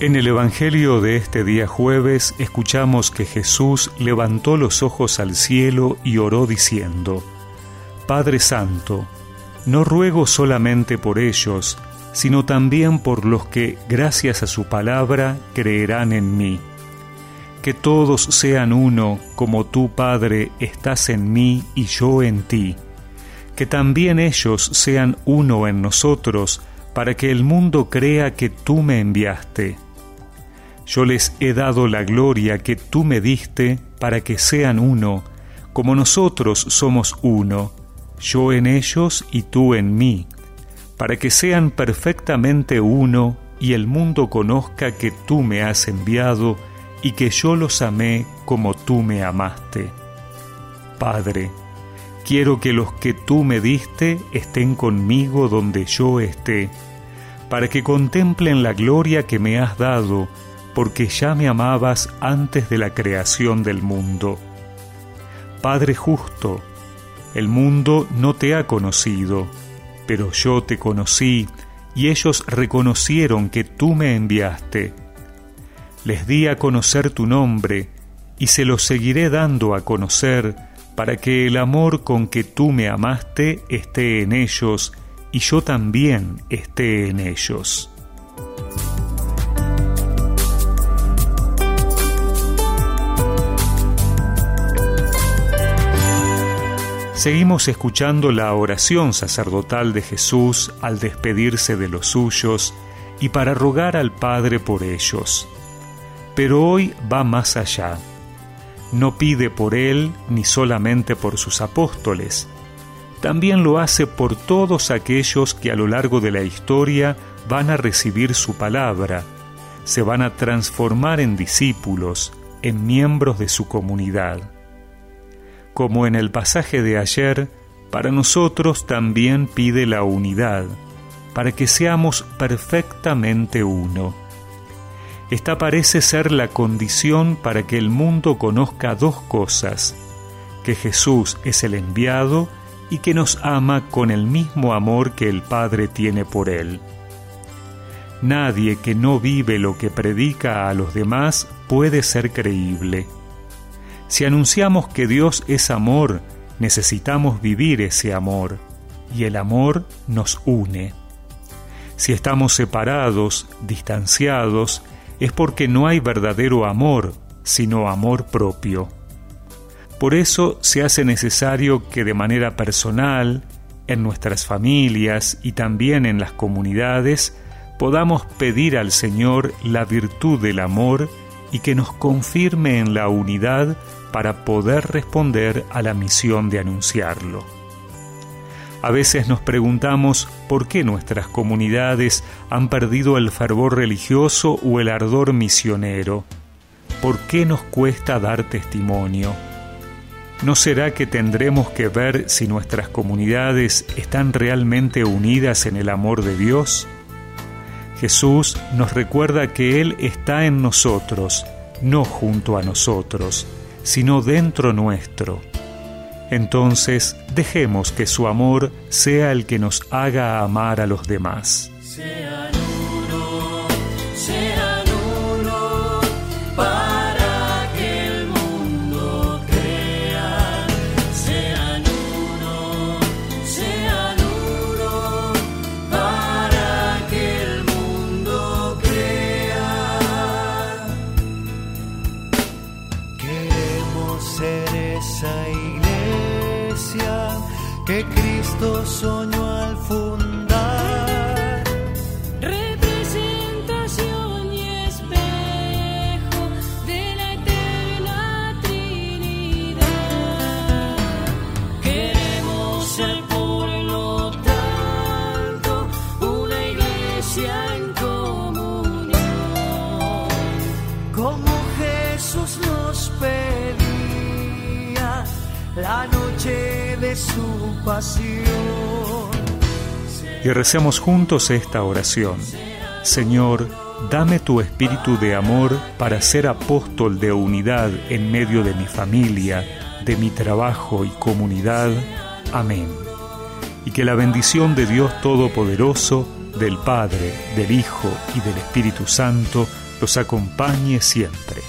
En el Evangelio de este día jueves escuchamos que Jesús levantó los ojos al cielo y oró diciendo, Padre Santo, no ruego solamente por ellos, sino también por los que, gracias a su palabra, creerán en mí. Que todos sean uno, como tú, Padre, estás en mí y yo en ti. Que también ellos sean uno en nosotros, para que el mundo crea que tú me enviaste. Yo les he dado la gloria que tú me diste para que sean uno, como nosotros somos uno, yo en ellos y tú en mí, para que sean perfectamente uno y el mundo conozca que tú me has enviado y que yo los amé como tú me amaste. Padre, quiero que los que tú me diste estén conmigo donde yo esté, para que contemplen la gloria que me has dado, porque ya me amabas antes de la creación del mundo. Padre justo, el mundo no te ha conocido, pero yo te conocí, y ellos reconocieron que tú me enviaste. Les di a conocer tu nombre, y se lo seguiré dando a conocer, para que el amor con que tú me amaste esté en ellos, y yo también esté en ellos. Seguimos escuchando la oración sacerdotal de Jesús al despedirse de los suyos y para rogar al Padre por ellos. Pero hoy va más allá. No pide por Él ni solamente por sus apóstoles, también lo hace por todos aquellos que a lo largo de la historia van a recibir su palabra, se van a transformar en discípulos, en miembros de su comunidad como en el pasaje de ayer, para nosotros también pide la unidad, para que seamos perfectamente uno. Esta parece ser la condición para que el mundo conozca dos cosas, que Jesús es el enviado y que nos ama con el mismo amor que el Padre tiene por él. Nadie que no vive lo que predica a los demás puede ser creíble. Si anunciamos que Dios es amor, necesitamos vivir ese amor, y el amor nos une. Si estamos separados, distanciados, es porque no hay verdadero amor, sino amor propio. Por eso se hace necesario que de manera personal, en nuestras familias y también en las comunidades, podamos pedir al Señor la virtud del amor y que nos confirme en la unidad para poder responder a la misión de anunciarlo. A veces nos preguntamos por qué nuestras comunidades han perdido el fervor religioso o el ardor misionero. ¿Por qué nos cuesta dar testimonio? ¿No será que tendremos que ver si nuestras comunidades están realmente unidas en el amor de Dios? Jesús nos recuerda que Él está en nosotros, no junto a nosotros, sino dentro nuestro. Entonces dejemos que su amor sea el que nos haga amar a los demás. Que Cristo soñó al fundar. Representación y espejo de la eterna Trinidad. Queremos ser por lo tanto una iglesia en comunión. Como Jesús nos pedía la noche de su pasión. Y recemos juntos esta oración. Señor, dame tu espíritu de amor para ser apóstol de unidad en medio de mi familia, de mi trabajo y comunidad. Amén. Y que la bendición de Dios Todopoderoso, del Padre, del Hijo y del Espíritu Santo, los acompañe siempre.